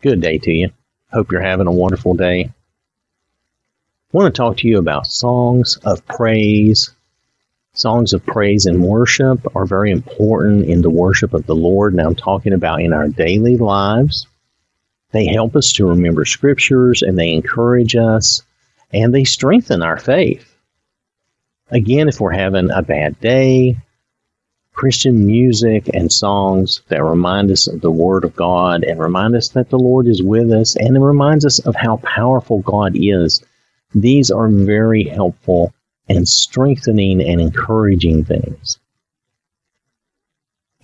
Good day to you. Hope you're having a wonderful day. I want to talk to you about songs of praise. Songs of praise and worship are very important in the worship of the Lord. Now, I'm talking about in our daily lives. They help us to remember scriptures and they encourage us and they strengthen our faith. Again, if we're having a bad day, Christian music and songs that remind us of the Word of God and remind us that the Lord is with us and it reminds us of how powerful God is. These are very helpful and strengthening and encouraging things.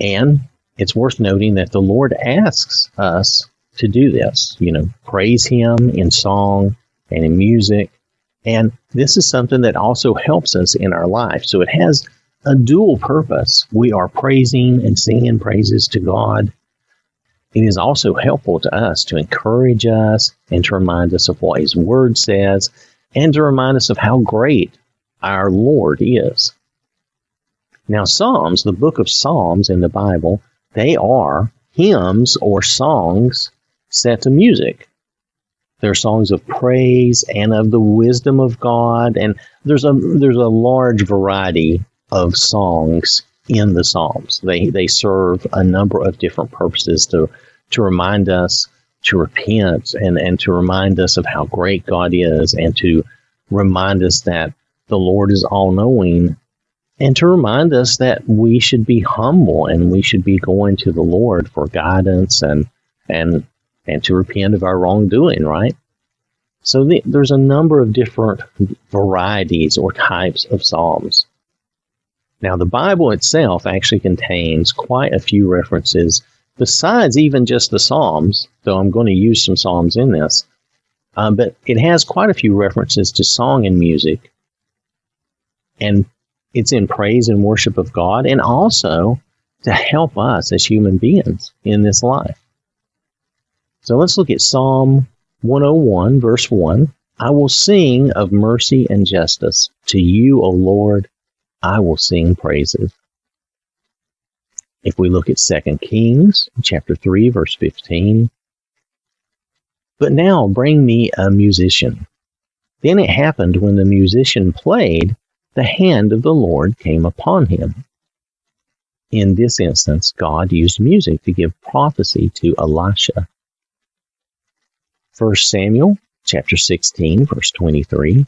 And it's worth noting that the Lord asks us to do this, you know, praise Him in song and in music. And this is something that also helps us in our life. So it has a dual purpose. We are praising and singing praises to God. It is also helpful to us to encourage us and to remind us of what His Word says and to remind us of how great our Lord is. Now, Psalms, the book of Psalms in the Bible, they are hymns or songs set to music. They're songs of praise and of the wisdom of God, and there's a there's a large variety of songs in the Psalms. They they serve a number of different purposes to to remind us to repent and, and to remind us of how great God is and to remind us that the Lord is all knowing and to remind us that we should be humble and we should be going to the Lord for guidance and and and to repent of our wrongdoing, right? So the, there's a number of different varieties or types of psalms. Now, the Bible itself actually contains quite a few references, besides even just the Psalms, though I'm going to use some Psalms in this. Um, but it has quite a few references to song and music. And it's in praise and worship of God, and also to help us as human beings in this life. So let's look at Psalm 101, verse 1. I will sing of mercy and justice. To you, O Lord, I will sing praises. If we look at 2 Kings chapter 3 verse 15, but now bring me a musician. Then it happened when the musician played, the hand of the Lord came upon him. In this instance, God used music to give prophecy to Elisha. 1 Samuel chapter 16 verse 23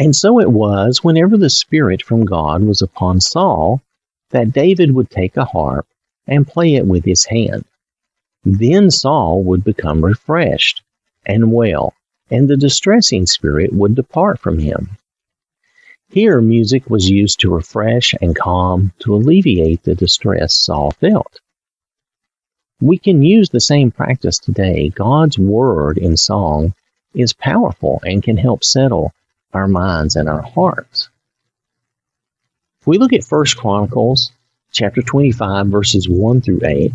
and so it was, whenever the Spirit from God was upon Saul, that David would take a harp and play it with his hand. Then Saul would become refreshed and well, and the distressing spirit would depart from him. Here, music was used to refresh and calm to alleviate the distress Saul felt. We can use the same practice today. God's word in song is powerful and can help settle our minds and our hearts. If we look at First Chronicles chapter 25 verses 1 through 8,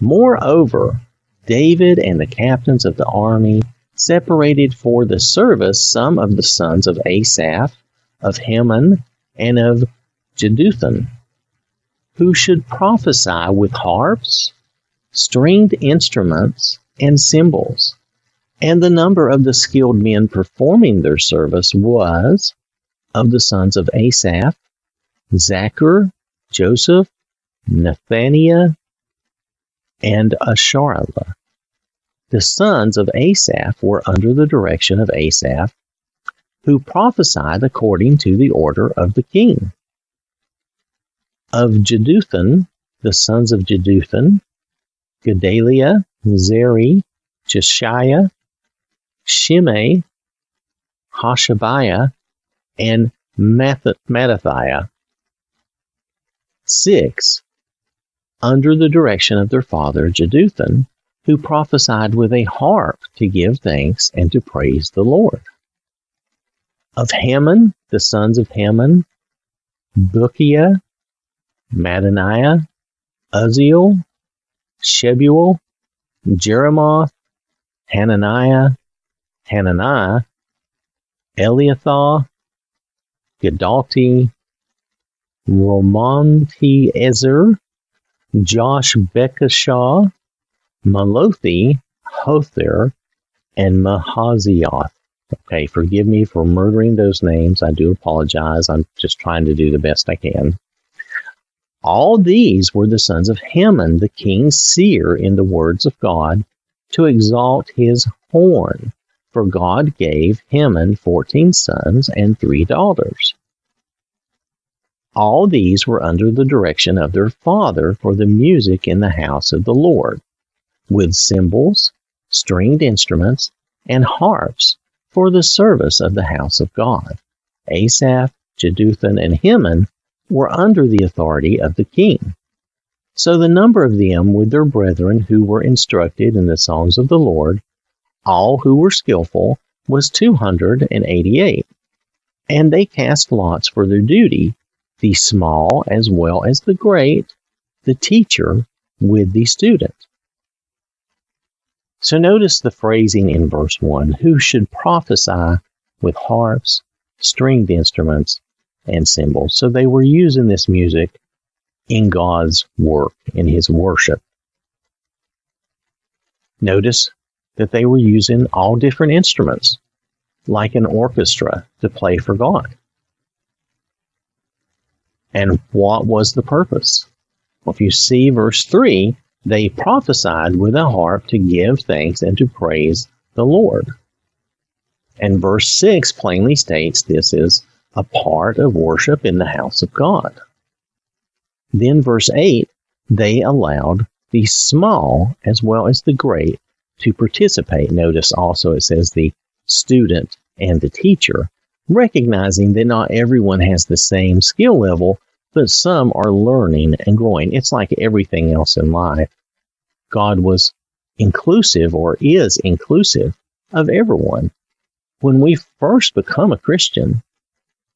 moreover, David and the captains of the army separated for the service some of the sons of Asaph, of Heman, and of Jeduthun, who should prophesy with harps, stringed instruments, and cymbals and the number of the skilled men performing their service was of the sons of Asaph, Zachar, Joseph, Nathaniah, and Asharla. The sons of Asaph were under the direction of Asaph, who prophesied according to the order of the king. Of Jeduthun, the sons of Jeduthun, Gedaliah, Zeri, Jeshaiah, Shimei, Hashabiah, and Mattathiah. Six, under the direction of their father Jeduthun, who prophesied with a harp to give thanks and to praise the Lord. Of Hammon, the sons of Hammon, Bukkiah, Mattaniah, Uzziel, Shebuel, Jerimoth, Hananiah, Hananiah, Eliathah, Gedalti, Romanti Ezer, Josh Bekashaw, Mallothi, Hothir, and Mahazioth. Okay, forgive me for murdering those names. I do apologize. I'm just trying to do the best I can. All these were the sons of Haman, the king's seer in the words of God, to exalt his horn. For God gave Heman fourteen sons and three daughters. All these were under the direction of their father for the music in the house of the Lord, with cymbals, stringed instruments, and harps for the service of the house of God. Asaph, Jeduthun, and Heman were under the authority of the king. So the number of them with their brethren who were instructed in the songs of the Lord, all who were skillful, was two hundred and eighty eight. And they cast lots for their duty, the small as well as the great, the teacher with the student. So notice the phrasing in verse 1 who should prophesy with harps, stringed instruments, and cymbals. So they were using this music in God's work, in His worship. Notice that they were using all different instruments, like an orchestra, to play for God. And what was the purpose? Well, if you see verse 3, they prophesied with a harp to give thanks and to praise the Lord. And verse 6 plainly states this is a part of worship in the house of God. Then, verse 8, they allowed the small as well as the great to participate. Notice also it says the student and the teacher, recognizing that not everyone has the same skill level, but some are learning and growing. It's like everything else in life. God was inclusive or is inclusive of everyone. When we first become a Christian,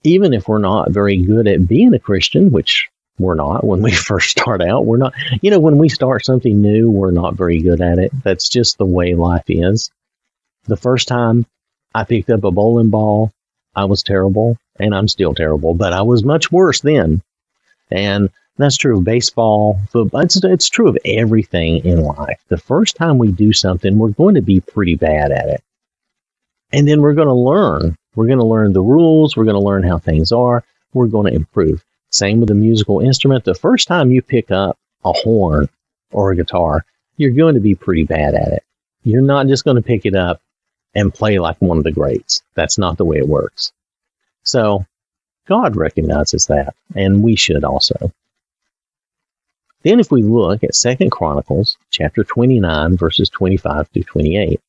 even if we're not very good at being a Christian, which we're not when we first start out, we're not, you know, when we start something new, we're not very good at it. That's just the way life is. The first time I picked up a bowling ball, I was terrible and I'm still terrible, but I was much worse then. And that's true of baseball, football. It's, it's true of everything in life. The first time we do something, we're going to be pretty bad at it. And then we're going to learn. We're going to learn the rules. We're going to learn how things are. We're going to improve. Same with a musical instrument. The first time you pick up a horn or a guitar, you're going to be pretty bad at it. You're not just going to pick it up and play like one of the greats. That's not the way it works. So God recognizes that, and we should also. Then if we look at Second Chronicles chapter 29 verses 25 through 28,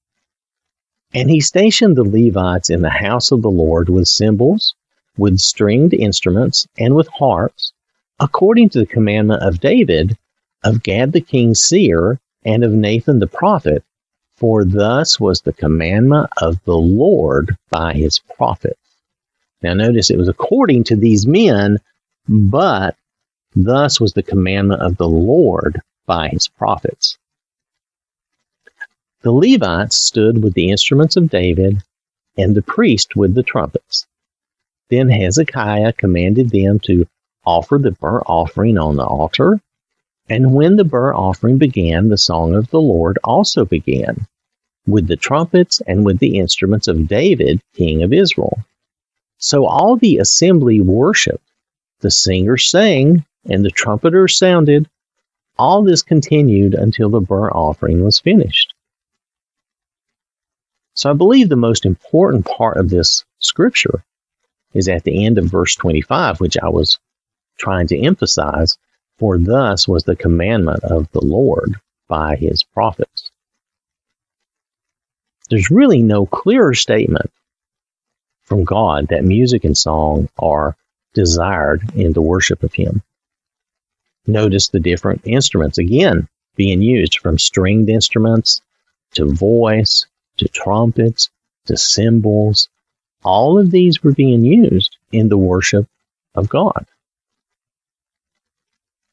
and he stationed the Levites in the house of the Lord with cymbals, with stringed instruments, and with harps, according to the commandment of David, of Gad the king's seer, and of Nathan the prophet, for thus was the commandment of the Lord by his prophet. Now notice it was according to these men, but thus was the commandment of the Lord by his prophets. The Levites stood with the instruments of David, and the priest with the trumpets. Then Hezekiah commanded them to offer the burnt offering on the altar. And when the burnt offering began, the song of the Lord also began, with the trumpets and with the instruments of David, king of Israel. So all the assembly worshiped. The singers sang, and the trumpeters sounded. All this continued until the burnt offering was finished. So I believe the most important part of this scripture is at the end of verse 25, which I was trying to emphasize. For thus was the commandment of the Lord by his prophets. There's really no clearer statement from God that music and song are desired in the worship of him. Notice the different instruments again being used from stringed instruments to voice to trumpets to cymbals. All of these were being used in the worship of God.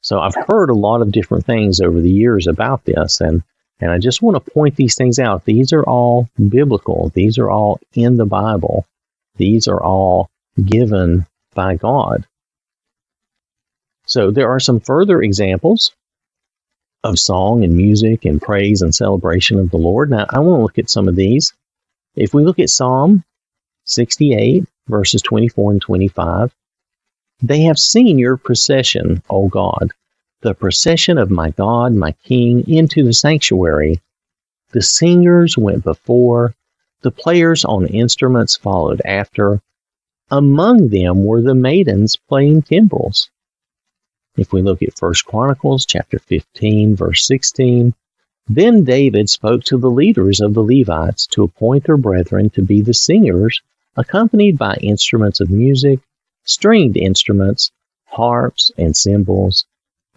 So I've heard a lot of different things over the years about this, and, and I just want to point these things out. These are all biblical, these are all in the Bible, these are all given by God. So there are some further examples of song and music and praise and celebration of the Lord. Now, I want to look at some of these. If we look at Psalm 68, verses 24 and 25, they have seen your procession, O God, the procession of my God, my King, into the sanctuary. The singers went before, the players on instruments followed after. Among them were the maidens playing timbrels. If we look at 1 Chronicles chapter 15 verse 16, then David spoke to the leaders of the Levites to appoint their brethren to be the singers, accompanied by instruments of music, stringed instruments, harps, and cymbals,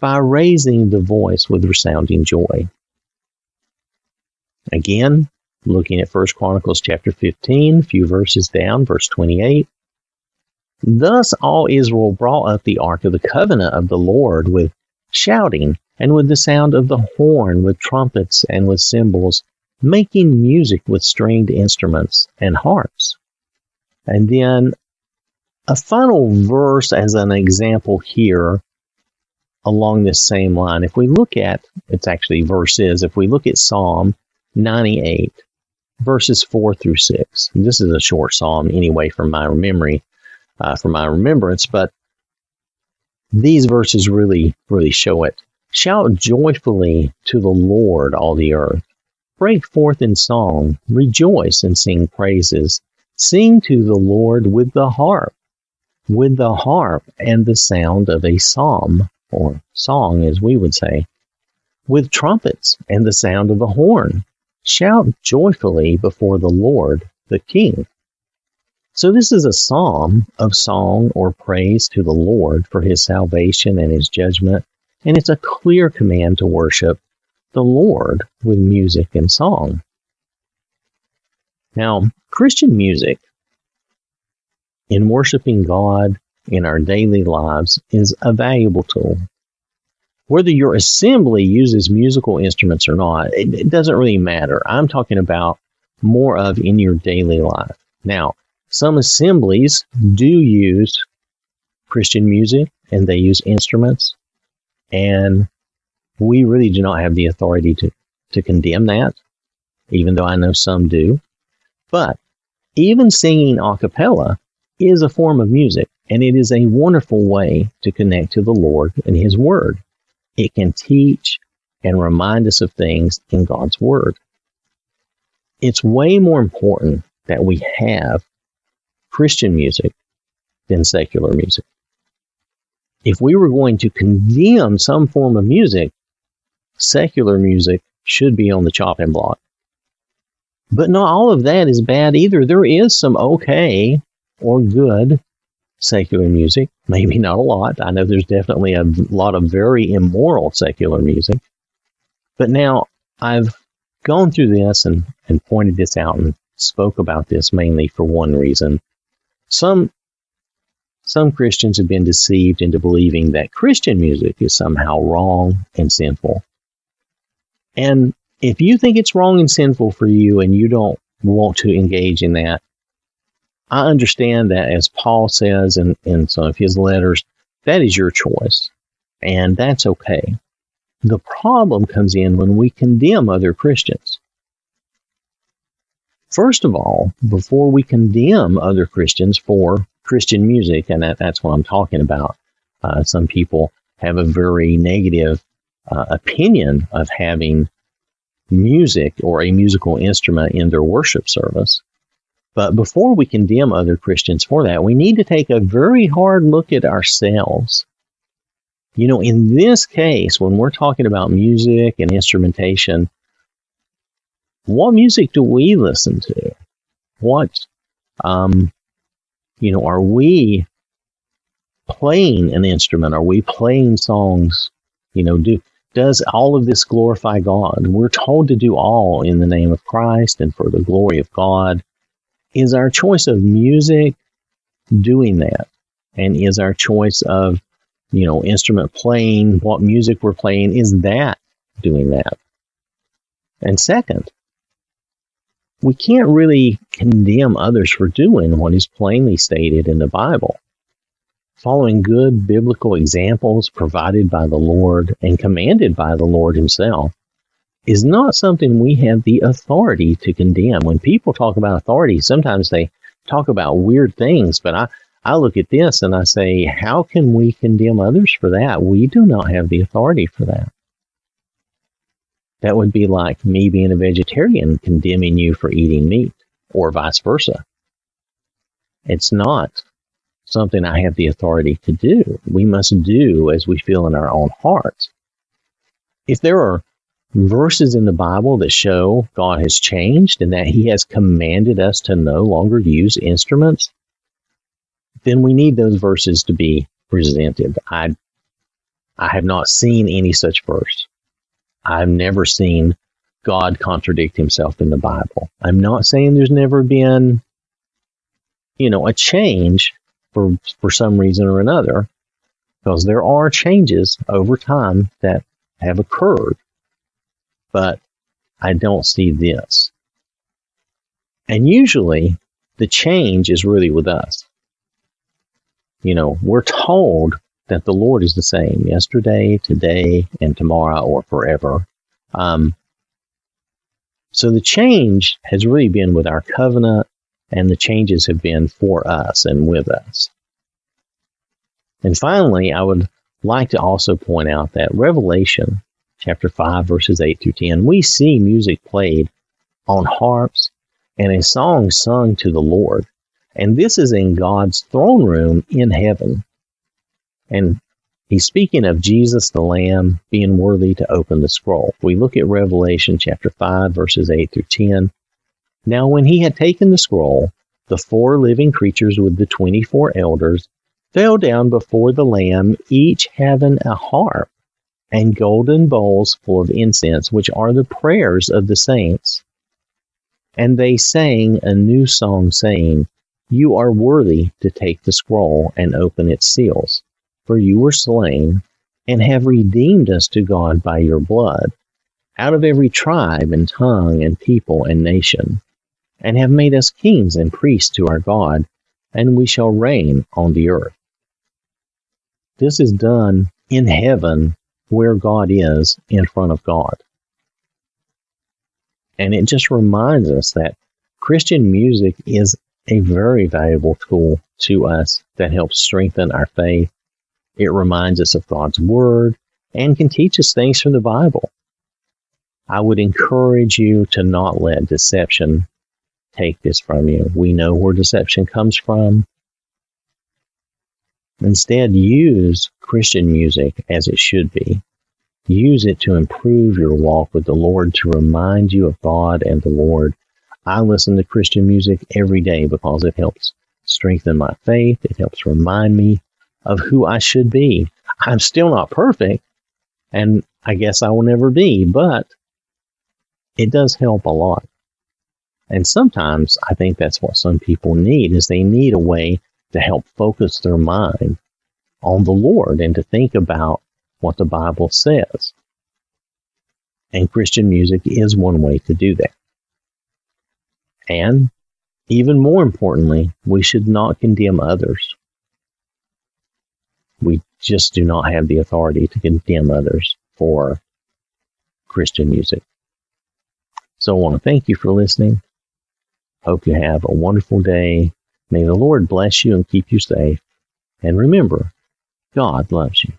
by raising the voice with resounding joy. Again, looking at 1 Chronicles chapter 15, a few verses down, verse 28. Thus all Israel brought up the ark of the covenant of the Lord with shouting and with the sound of the horn, with trumpets and with cymbals, making music with stringed instruments and harps. And then a final verse as an example here along this same line. If we look at, it's actually verses, if we look at Psalm 98, verses 4 through 6. This is a short psalm anyway from my memory, uh, from my remembrance, but these verses really, really show it. Shout joyfully to the Lord, all the earth. Break forth in song, rejoice and sing praises. Sing to the Lord with the harp, with the harp and the sound of a psalm, or song as we would say, with trumpets and the sound of a horn Shout joyfully before the Lord, the King. So, this is a psalm of song or praise to the Lord for his salvation and his judgment, and it's a clear command to worship the Lord with music and song. Now, Christian music in worshiping God in our daily lives is a valuable tool whether your assembly uses musical instruments or not, it, it doesn't really matter. I'm talking about more of in your daily life. Now, some assemblies do use Christian music and they use instruments, and we really do not have the authority to, to condemn that, even though I know some do. But even singing a cappella is a form of music, and it is a wonderful way to connect to the Lord and His Word. It can teach and remind us of things in God's Word. It's way more important that we have Christian music than secular music. If we were going to condemn some form of music, secular music should be on the chopping block. But not all of that is bad either. There is some okay or good secular music. Maybe not a lot. I know there's definitely a lot of very immoral secular music. But now I've gone through this and, and pointed this out and spoke about this mainly for one reason. Some some Christians have been deceived into believing that Christian music is somehow wrong and sinful. And if you think it's wrong and sinful for you and you don't want to engage in that, I understand that, as Paul says in, in some of his letters, that is your choice, and that's okay. The problem comes in when we condemn other Christians. First of all, before we condemn other Christians for Christian music, and that, that's what I'm talking about, uh, some people have a very negative uh, opinion of having music or a musical instrument in their worship service. But before we condemn other Christians for that, we need to take a very hard look at ourselves. You know, in this case, when we're talking about music and instrumentation, what music do we listen to? What, um, you know, are we playing an instrument? Are we playing songs? You know, do does all of this glorify God? We're told to do all in the name of Christ and for the glory of God. Is our choice of music doing that? And is our choice of, you know, instrument playing, what music we're playing, is that doing that? And second, we can't really condemn others for doing what is plainly stated in the Bible. Following good biblical examples provided by the Lord and commanded by the Lord Himself is not something we have the authority to condemn. When people talk about authority, sometimes they talk about weird things, but I, I look at this and I say, how can we condemn others for that? We do not have the authority for that. That would be like me being a vegetarian condemning you for eating meat or vice versa. It's not something I have the authority to do. We must do as we feel in our own hearts. If there are verses in the Bible that show God has changed and that He has commanded us to no longer use instruments, then we need those verses to be presented. I, I have not seen any such verse. I've never seen God contradict himself in the Bible. I'm not saying there's never been, you know, a change for, for some reason or another, because there are changes over time that have occurred but I don't see this. And usually the change is really with us. You know, we're told that the Lord is the same yesterday, today, and tomorrow, or forever. Um, so the change has really been with our covenant, and the changes have been for us and with us. And finally, I would like to also point out that Revelation chapter 5, verses 8 through 10, we see music played on harps and a song sung to the Lord. And this is in God's throne room in heaven. And he's speaking of Jesus the Lamb being worthy to open the scroll. We look at Revelation chapter 5, verses 8 through 10. Now, when he had taken the scroll, the four living creatures with the 24 elders fell down before the Lamb, each having a harp and golden bowls full of incense, which are the prayers of the saints. And they sang a new song, saying, You are worthy to take the scroll and open its seals, for you were slain and have redeemed us to God by your blood, out of every tribe and tongue and people and nation, and have made us kings and priests to our God, and we shall reign on the earth. This is done in heaven where God is in front of God. And it just reminds us that Christian music is a very valuable tool to us that helps strengthen our faith. It reminds us of God's Word and can teach us things from the Bible. I would encourage you to not let deception take this from you. We know where deception comes from. Instead, use Christian music as it should be. Use it to improve your walk with the Lord, to remind you of God and the Lord. I listen to Christian music every day because it helps strengthen my faith. It helps remind me of who I should be. I'm still not perfect, and I guess I will never be, but it does help a lot. And sometimes I think that's what some people need is they need a way to help focus their mind on the Lord and to think about what the Bible says. And Christian music is one way to do that. And even more importantly, we should not condemn others. We just do not have the authority to condemn others for Christian music. So I want to thank you for listening. Hope you have a wonderful day May the Lord bless you and keep you safe. And remember, God loves you.